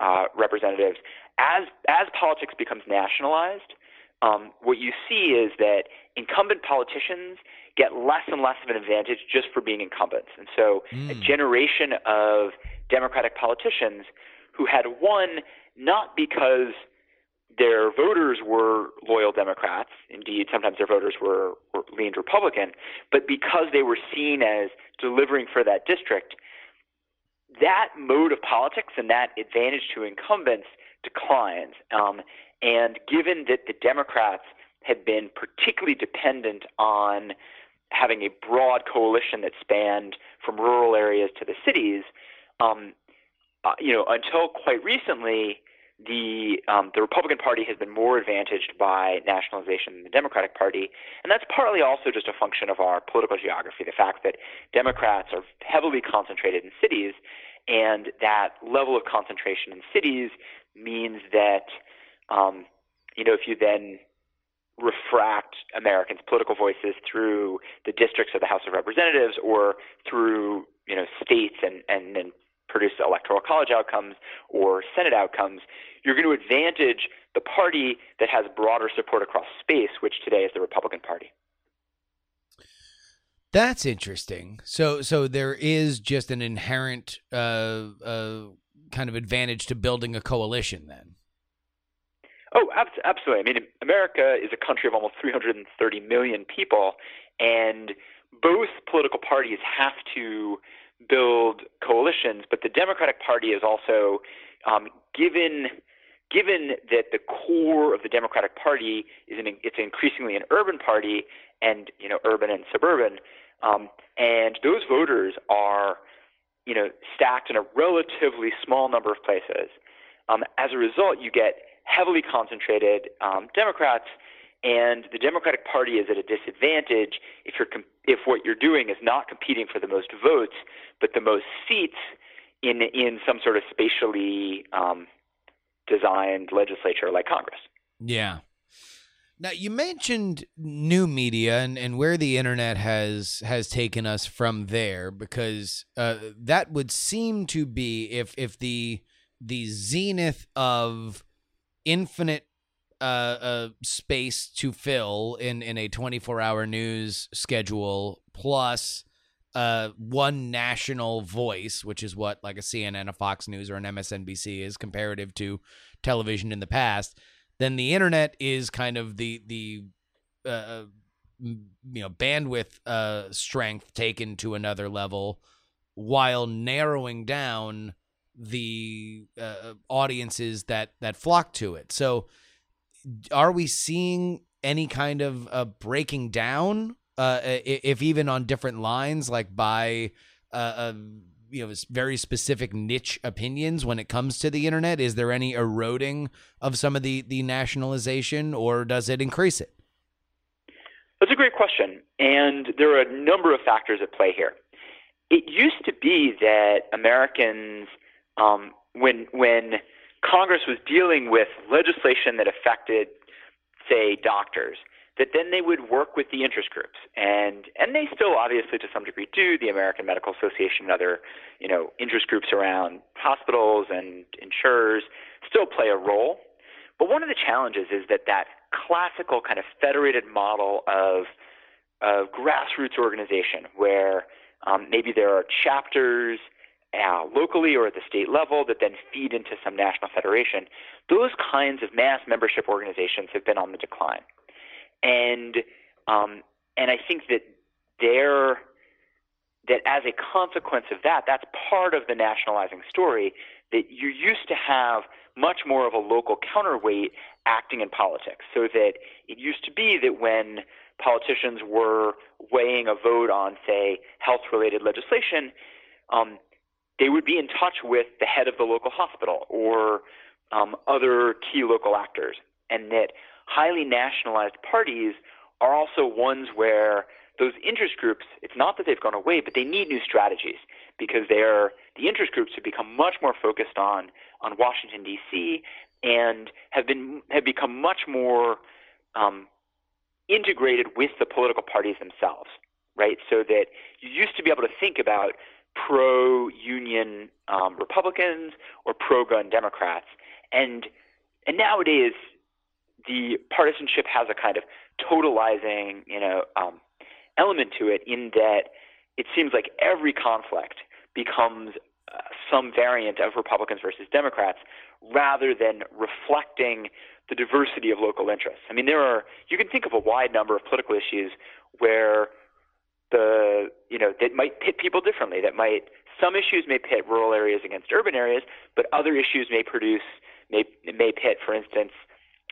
uh, representatives. As as politics becomes nationalized, um, what you see is that incumbent politicians get less and less of an advantage just for being incumbents, and so mm. a generation of Democratic politicians who had won not because their voters were loyal Democrats. Indeed, sometimes their voters were, were leaned Republican, but because they were seen as delivering for that district, that mode of politics and that advantage to incumbents declines. Um, and given that the Democrats had been particularly dependent on having a broad coalition that spanned from rural areas to the cities, um, uh, you know, until quite recently, the um, the Republican Party has been more advantaged by nationalization than the Democratic Party, and that's partly also just a function of our political geography. The fact that Democrats are heavily concentrated in cities, and that level of concentration in cities means that um, you know if you then refract Americans' political voices through the districts of the House of Representatives or through you know states and and, and produce electoral college outcomes or Senate outcomes, you're going to advantage the party that has broader support across space, which today is the Republican Party. That's interesting. So, so there is just an inherent uh, uh, kind of advantage to building a coalition, then. Oh, absolutely. I mean, America is a country of almost 330 million people, and both political parties have to build coalitions, but the Democratic Party is also um, given given that the core of the Democratic Party is an it's increasingly an urban party and you know urban and suburban, um, and those voters are you know stacked in a relatively small number of places. Um, as a result, you get heavily concentrated um, Democrats and the Democratic Party is at a disadvantage if you're com- if what you're doing is not competing for the most votes, but the most seats in in some sort of spatially um, designed legislature like Congress. Yeah. Now you mentioned new media and, and where the internet has has taken us from there because uh, that would seem to be if if the the zenith of infinite uh, uh, space to fill in in a 24 hour news schedule plus uh, one national voice, which is what like a CNN, a Fox News, or an MSNBC is comparative to television in the past. then the internet is kind of the the uh, you know bandwidth uh, strength taken to another level, while narrowing down the uh, audiences that that flock to it. So, are we seeing any kind of uh, breaking down, uh, if even on different lines, like by uh, you know very specific niche opinions when it comes to the internet? Is there any eroding of some of the the nationalization, or does it increase it? That's a great question, and there are a number of factors at play here. It used to be that Americans, um, when when Congress was dealing with legislation that affected, say, doctors, that then they would work with the interest groups. And and they still obviously to some degree do. The American Medical Association and other you know interest groups around hospitals and insurers still play a role. But one of the challenges is that that classical kind of federated model of of grassroots organization where um, maybe there are chapters uh, locally or at the state level that then feed into some national federation. Those kinds of mass membership organizations have been on the decline and um, and I think that there that as a consequence of that, that's part of the nationalizing story. That you used to have much more of a local counterweight acting in politics, so that it used to be that when politicians were weighing a vote on, say, health-related legislation, um, they would be in touch with the head of the local hospital or um, other key local actors, and that highly nationalized parties are also ones where those interest groups, it's not that they've gone away, but they need new strategies because they're the interest groups have become much more focused on on Washington D.C. and have been have become much more um, integrated with the political parties themselves, right? So that you used to be able to think about pro-union um, Republicans or pro-gun Democrats, and and nowadays the partisanship has a kind of totalizing, you know, um, element to it in that it seems like every conflict becomes uh, some variant of Republicans versus Democrats rather than reflecting the diversity of local interests. I mean, there are you can think of a wide number of political issues where the you know that might pit people differently. That might some issues may pit rural areas against urban areas, but other issues may produce may may pit, for instance,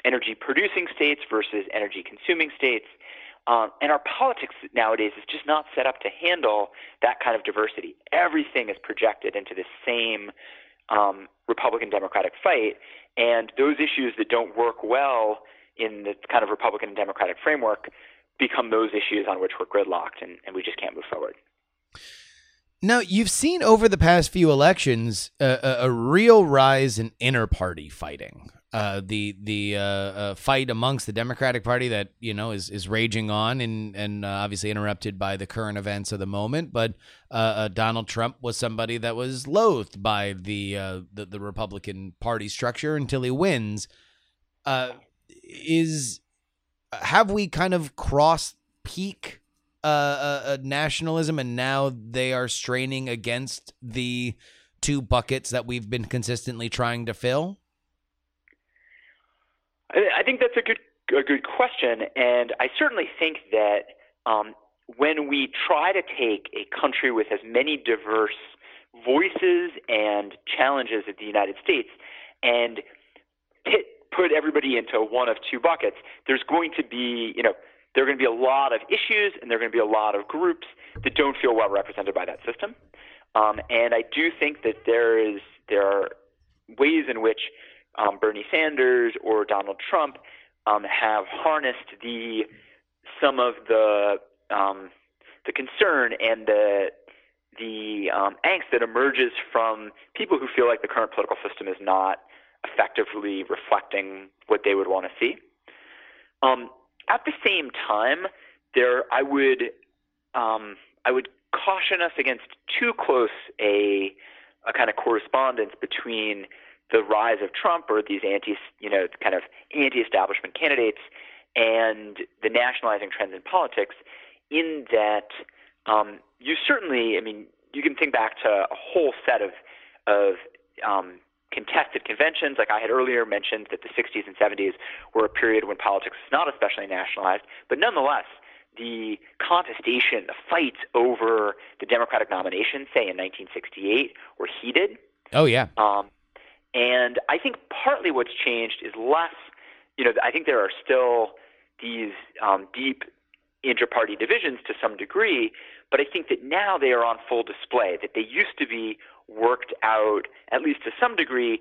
energy producing states versus energy consuming states. Um, and our politics nowadays is just not set up to handle that kind of diversity. Everything is projected into the same um, Republican Democratic fight, and those issues that don't work well in the kind of Republican Democratic framework become those issues on which we're gridlocked, and, and we just can't move forward. Now, you've seen over the past few elections uh, a, real rise in inter party fighting uh, the the uh, uh, fight amongst the Democratic Party that you know is is raging on and and uh, obviously interrupted by the current events of the moment. But uh, Donald Trump was somebody that was loathed by the the, the, Republican Party structure until he wins. is have we kind of crossed peak uh, uh, uh, nationalism and now they are straining against the two buckets that we've been consistently trying to fill? I think that's a good a good question, and I certainly think that um, when we try to take a country with as many diverse voices and challenges as the United States and pit, put everybody into one of two buckets, there's going to be you know there are going to be a lot of issues and there are going to be a lot of groups that don't feel well represented by that system. Um, and I do think that there is there are ways in which um, Bernie Sanders or Donald Trump um, have harnessed the some of the um, the concern and the the um, angst that emerges from people who feel like the current political system is not effectively reflecting what they would want to see. Um, at the same time, there I would um, I would caution us against too close a a kind of correspondence between the rise of Trump or these anti, you know, kind of anti-establishment candidates and the nationalizing trends in politics. In that, um, you certainly, I mean, you can think back to a whole set of of um, contested conventions. Like I had earlier mentioned that the 60s and 70s were a period when politics was not especially nationalized, but nonetheless, the contestation, the fights over the Democratic nomination, say in 1968, were heated. Oh yeah. Um, and I think partly what's changed is less. You know, I think there are still these um, deep inter-party divisions to some degree, but I think that now they are on full display. That they used to be worked out, at least to some degree,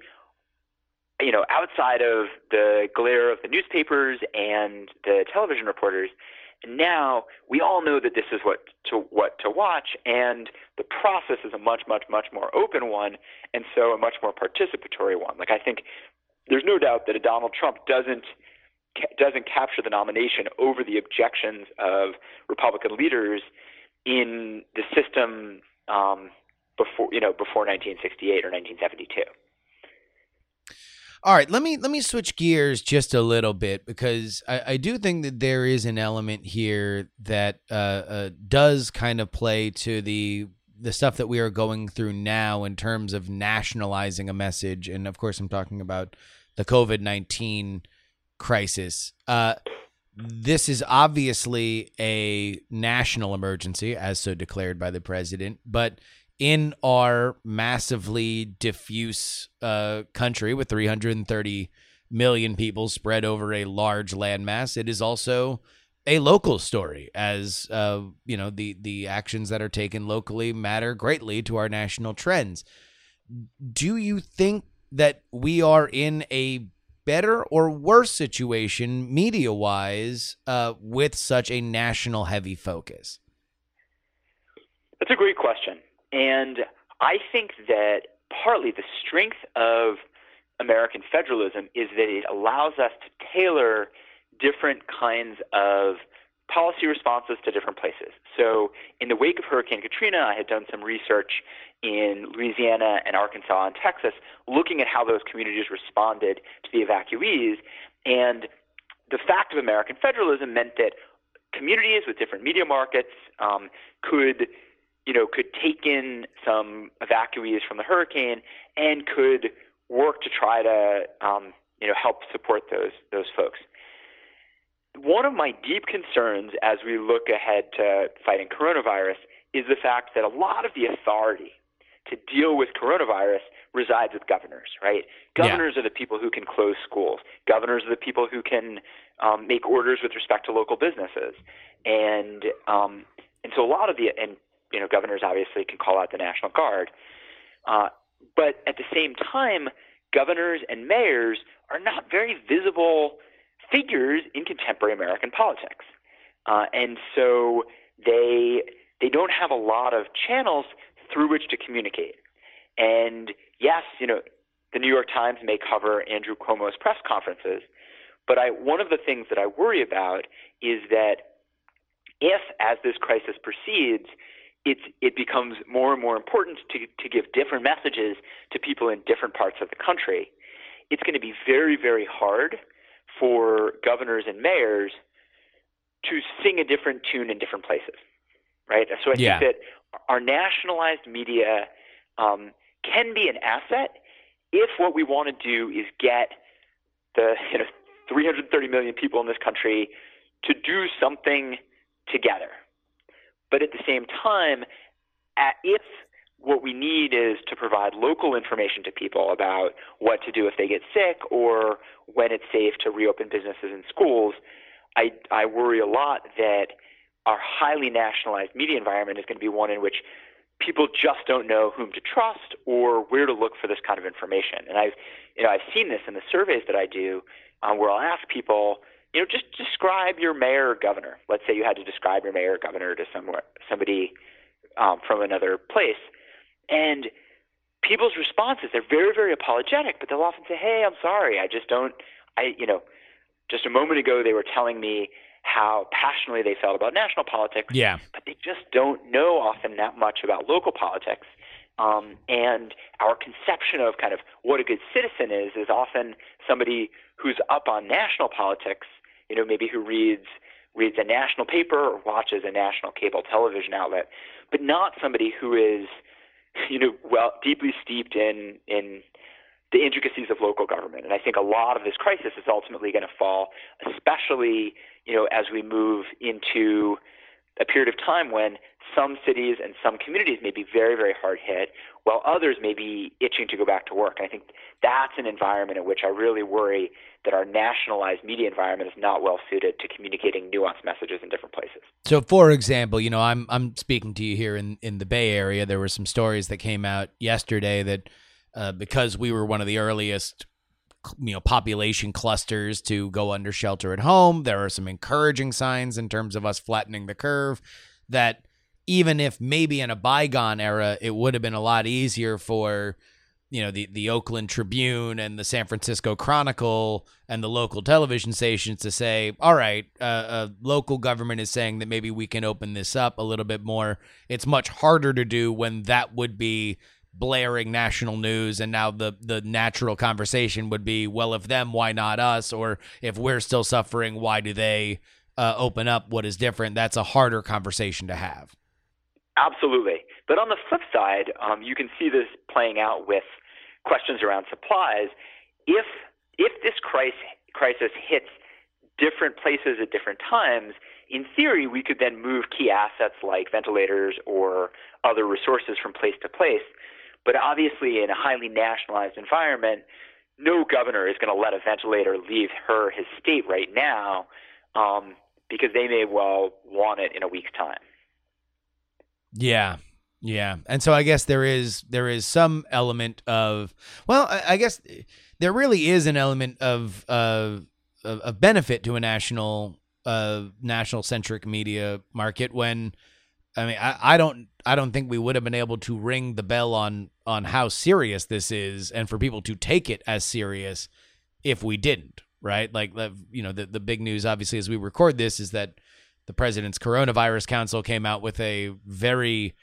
you know, outside of the glare of the newspapers and the television reporters. And now we all know that this is what to what to watch, and the process is a much, much, much more open one, and so a much more participatory one. Like I think there's no doubt that a Donald Trump doesn't doesn't capture the nomination over the objections of Republican leaders in the system um, before you know before 1968 or 1972. All right, let me let me switch gears just a little bit because I, I do think that there is an element here that uh, uh, does kind of play to the the stuff that we are going through now in terms of nationalizing a message, and of course, I'm talking about the COVID nineteen crisis. Uh, this is obviously a national emergency, as so declared by the president, but in our massively diffuse uh, country with 330 million people spread over a large landmass, it is also a local story, as uh, you know the the actions that are taken locally matter greatly to our national trends. Do you think that we are in a better or worse situation media wise uh, with such a national heavy focus? That's a great question. And I think that partly the strength of American federalism is that it allows us to tailor different kinds of policy responses to different places. So, in the wake of Hurricane Katrina, I had done some research in Louisiana and Arkansas and Texas looking at how those communities responded to the evacuees. And the fact of American federalism meant that communities with different media markets um, could you know, could take in some evacuees from the hurricane and could work to try to, um, you know, help support those those folks. One of my deep concerns as we look ahead to fighting coronavirus is the fact that a lot of the authority to deal with coronavirus resides with governors, right? Governors yeah. are the people who can close schools. Governors are the people who can um, make orders with respect to local businesses, and um, and so a lot of the and you know, governors obviously can call out the National Guard. Uh, but at the same time, governors and mayors are not very visible figures in contemporary American politics. Uh, and so they they don't have a lot of channels through which to communicate. And yes, you know, the New York Times may cover Andrew Cuomo's press conferences, but I one of the things that I worry about is that if, as this crisis proceeds, it's, it becomes more and more important to, to give different messages to people in different parts of the country. It's going to be very, very hard for governors and mayors to sing a different tune in different places, right? So I yeah. think that our nationalized media um, can be an asset if what we want to do is get the you know 330 million people in this country to do something together, but at the same time, if what we need is to provide local information to people about what to do if they get sick or when it's safe to reopen businesses and schools, I, I worry a lot that our highly nationalized media environment is going to be one in which people just don't know whom to trust or where to look for this kind of information. And I've, you know, I've seen this in the surveys that I do, um, where I'll ask people, you know, just describe your mayor or governor. Let's say you had to describe your mayor or governor to somewhere, somebody um, from another place, and people's responses they're very very apologetic, but they'll often say, "Hey, I'm sorry, I just don't, I, you know, just a moment ago they were telling me." How passionately they felt about national politics, yeah. but they just don't know often that much about local politics. Um, and our conception of kind of what a good citizen is is often somebody who's up on national politics you know, maybe who reads reads a national paper or watches a national cable television outlet, but not somebody who is, you know, well deeply steeped in in the intricacies of local government. And I think a lot of this crisis is ultimately going to fall, especially you know as we move into a period of time when some cities and some communities may be very, very hard hit, while others may be itching to go back to work. And I think that's an environment in which I really worry that our nationalized media environment is not well suited to communicating nuanced messages in different places. So, for example, you know, I'm I'm speaking to you here in in the Bay Area. There were some stories that came out yesterday that uh, because we were one of the earliest you know population clusters to go under shelter at home there are some encouraging signs in terms of us flattening the curve that even if maybe in a bygone era it would have been a lot easier for you know the the Oakland Tribune and the San Francisco Chronicle and the local television stations to say, all right, uh, uh, local government is saying that maybe we can open this up a little bit more. It's much harder to do when that would be blaring national news and now the the natural conversation would be well if them why not us? Or if we're still suffering why do they uh, open up? What is different? That's a harder conversation to have. Absolutely. But on the flip side um, you can see this playing out with questions around supplies. If if this crisis crisis hits different places at different times in theory we could then move key assets like ventilators or other resources from place to place but obviously, in a highly nationalized environment, no governor is going to let a ventilator leave her his state right now um, because they may well want it in a week's time. Yeah, yeah, and so I guess there is there is some element of well, I, I guess there really is an element of uh, of benefit to a national uh, national centric media market when I mean I, I don't I don't think we would have been able to ring the bell on on how serious this is and for people to take it as serious if we didn't, right? Like you know, the the big news obviously as we record this is that the president's coronavirus council came out with a very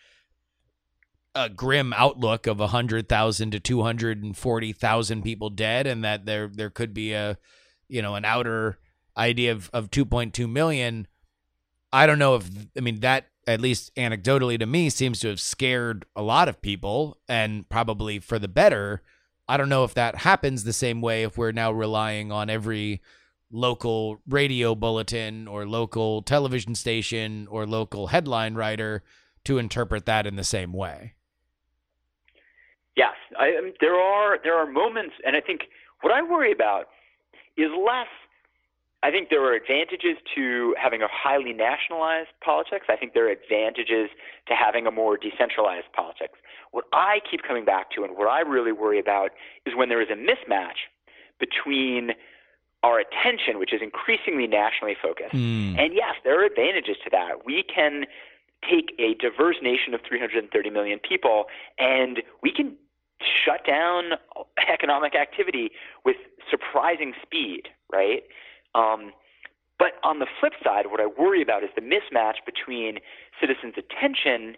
a grim outlook of 100,000 to 240,000 people dead and that there there could be a you know an outer idea of of 2.2 million I don't know if I mean that at least anecdotally to me, seems to have scared a lot of people and probably for the better. I don't know if that happens the same way if we're now relying on every local radio bulletin or local television station or local headline writer to interpret that in the same way. Yes, I, um, there are there are moments, and I think what I worry about is less I think there are advantages to having a highly nationalized politics. I think there are advantages to having a more decentralized politics. What I keep coming back to and what I really worry about is when there is a mismatch between our attention, which is increasingly nationally focused. Mm. And yes, there are advantages to that. We can take a diverse nation of 330 million people and we can shut down economic activity with surprising speed, right? Um, but on the flip side, what I worry about is the mismatch between citizens' attention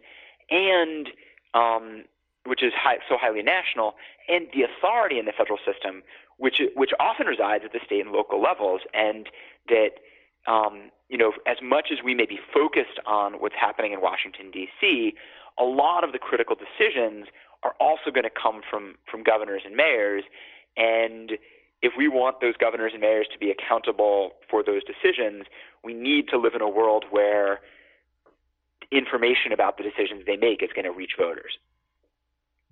and um, which is high, so highly national, and the authority in the federal system, which which often resides at the state and local levels, and that um, you know, as much as we may be focused on what's happening in Washington D.C., a lot of the critical decisions are also going to come from from governors and mayors, and if we want those governors and mayors to be accountable for those decisions, we need to live in a world where information about the decisions they make is going to reach voters.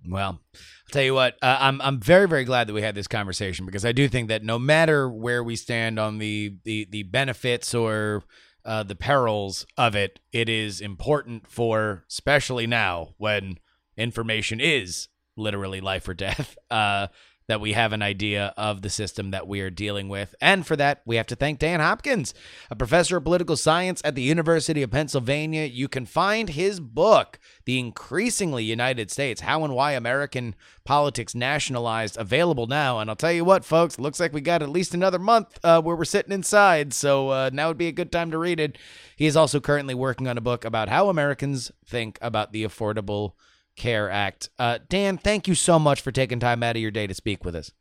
Well, I'll tell you what, uh, I'm I'm very very glad that we had this conversation because I do think that no matter where we stand on the the the benefits or uh, the perils of it, it is important for especially now when information is literally life or death. [laughs] Uh, that we have an idea of the system that we are dealing with. And for that, we have to thank Dan Hopkins, a professor of political science at the University of Pennsylvania. You can find his book, The Increasingly United States How and Why American Politics Nationalized, available now. And I'll tell you what, folks, looks like we got at least another month uh, where we're sitting inside. So uh, now would be a good time to read it. He is also currently working on a book about how Americans think about the Affordable Care Act. Uh, Dan, thank you so much for taking time out of your day to speak with us.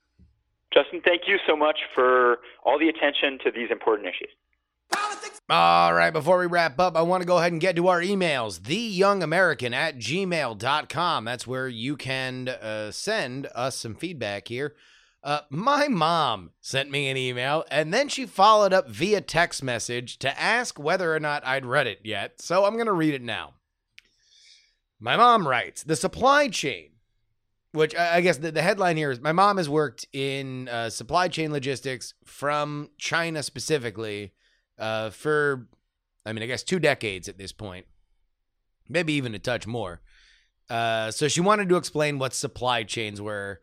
Justin, thank you so much for all the attention to these important issues. All right, before we wrap up, I want to go ahead and get to our emails. TheYoungAmerican at gmail.com. That's where you can uh, send us some feedback here. Uh, my mom sent me an email and then she followed up via text message to ask whether or not I'd read it yet. So I'm going to read it now. My mom writes The supply chain, which I guess the, the headline here is My mom has worked in uh, supply chain logistics from China specifically uh, for, I mean, I guess two decades at this point, maybe even a touch more. Uh, so she wanted to explain what supply chains were.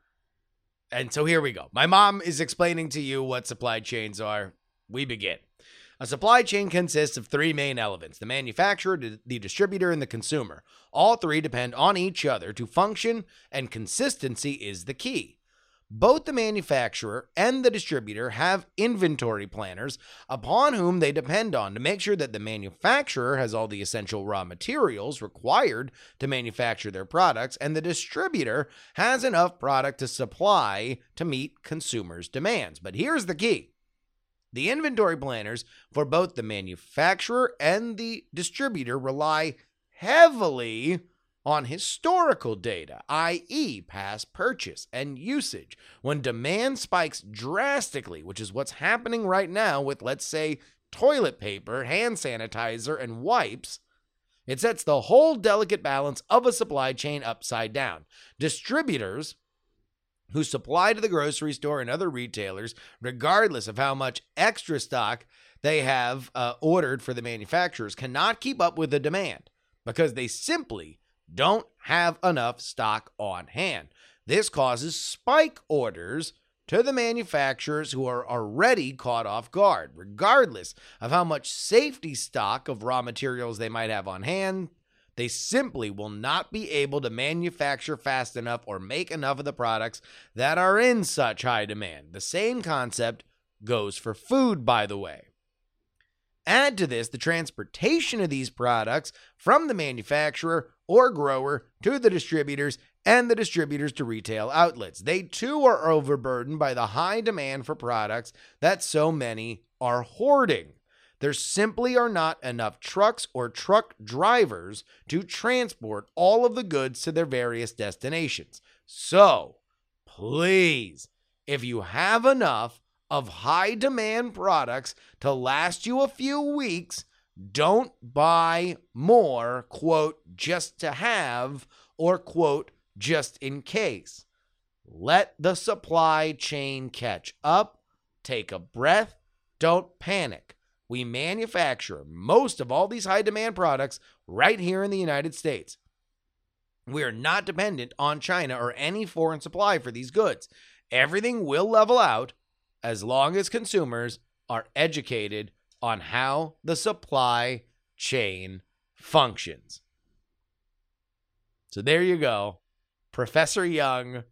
And so here we go. My mom is explaining to you what supply chains are. We begin. A supply chain consists of three main elements the manufacturer, the distributor, and the consumer. All three depend on each other to function, and consistency is the key. Both the manufacturer and the distributor have inventory planners upon whom they depend on to make sure that the manufacturer has all the essential raw materials required to manufacture their products, and the distributor has enough product to supply to meet consumers' demands. But here's the key. The inventory planners for both the manufacturer and the distributor rely heavily on historical data, i.e., past purchase and usage. When demand spikes drastically, which is what's happening right now with, let's say, toilet paper, hand sanitizer, and wipes, it sets the whole delicate balance of a supply chain upside down. Distributors who supply to the grocery store and other retailers, regardless of how much extra stock they have uh, ordered for the manufacturers, cannot keep up with the demand because they simply don't have enough stock on hand. This causes spike orders to the manufacturers who are already caught off guard, regardless of how much safety stock of raw materials they might have on hand. They simply will not be able to manufacture fast enough or make enough of the products that are in such high demand. The same concept goes for food, by the way. Add to this the transportation of these products from the manufacturer or grower to the distributors and the distributors to retail outlets. They too are overburdened by the high demand for products that so many are hoarding. There simply are not enough trucks or truck drivers to transport all of the goods to their various destinations. So, please, if you have enough of high demand products to last you a few weeks, don't buy more, quote, just to have, or quote, just in case. Let the supply chain catch up. Take a breath. Don't panic. We manufacture most of all these high demand products right here in the United States. We are not dependent on China or any foreign supply for these goods. Everything will level out as long as consumers are educated on how the supply chain functions. So there you go. Professor Young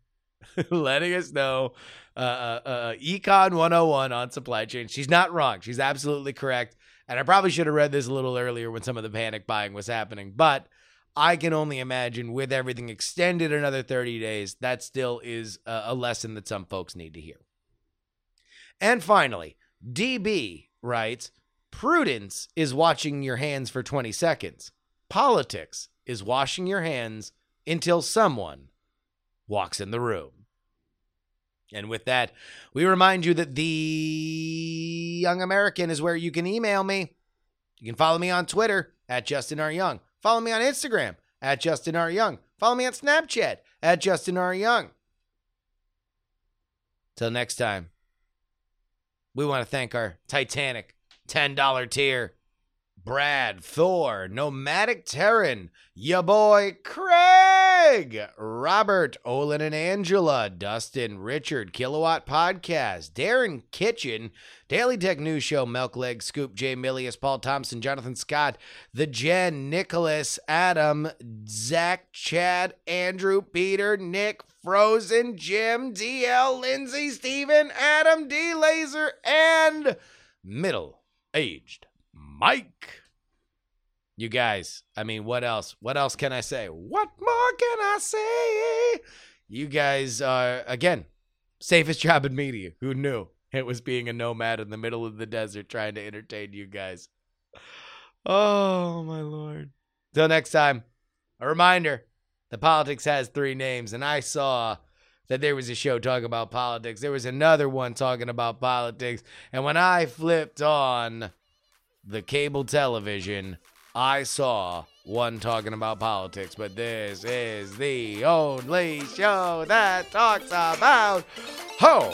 [laughs] letting us know uh, uh, uh, Econ 101 on supply chain. She's not wrong. She's absolutely correct. And I probably should have read this a little earlier when some of the panic buying was happening. But I can only imagine with everything extended another 30 days, that still is a, a lesson that some folks need to hear. And finally, DB writes Prudence is washing your hands for 20 seconds. Politics is washing your hands until someone walks in the room. And with that, we remind you that the Young American is where you can email me. You can follow me on Twitter at Justin R. Young. Follow me on Instagram at Justin R. Young. Follow me on Snapchat at Justin R. Young. Till next time, we want to thank our Titanic $10 tier Brad, Thor, Nomadic Terran, ya boy Craig, Robert, Olin and Angela, Dustin, Richard, Kilowatt Podcast, Darren Kitchen, Daily Tech News Show, Milk Leg, Scoop, J. Milius, Paul Thompson, Jonathan Scott, The Jen, Nicholas, Adam, Zach, Chad, Andrew, Peter, Nick, Frozen, Jim, DL, Lindsay, Steven, Adam, D. Laser, and middle aged Mike. You guys, I mean, what else? What else can I say? What more can I say? You guys are, again, safest job in media. Who knew it was being a nomad in the middle of the desert trying to entertain you guys? Oh, my Lord. Till next time, a reminder that politics has three names, and I saw that there was a show talking about politics. There was another one talking about politics. And when I flipped on the cable television, I saw one talking about politics. But this is the only show that talks about ho.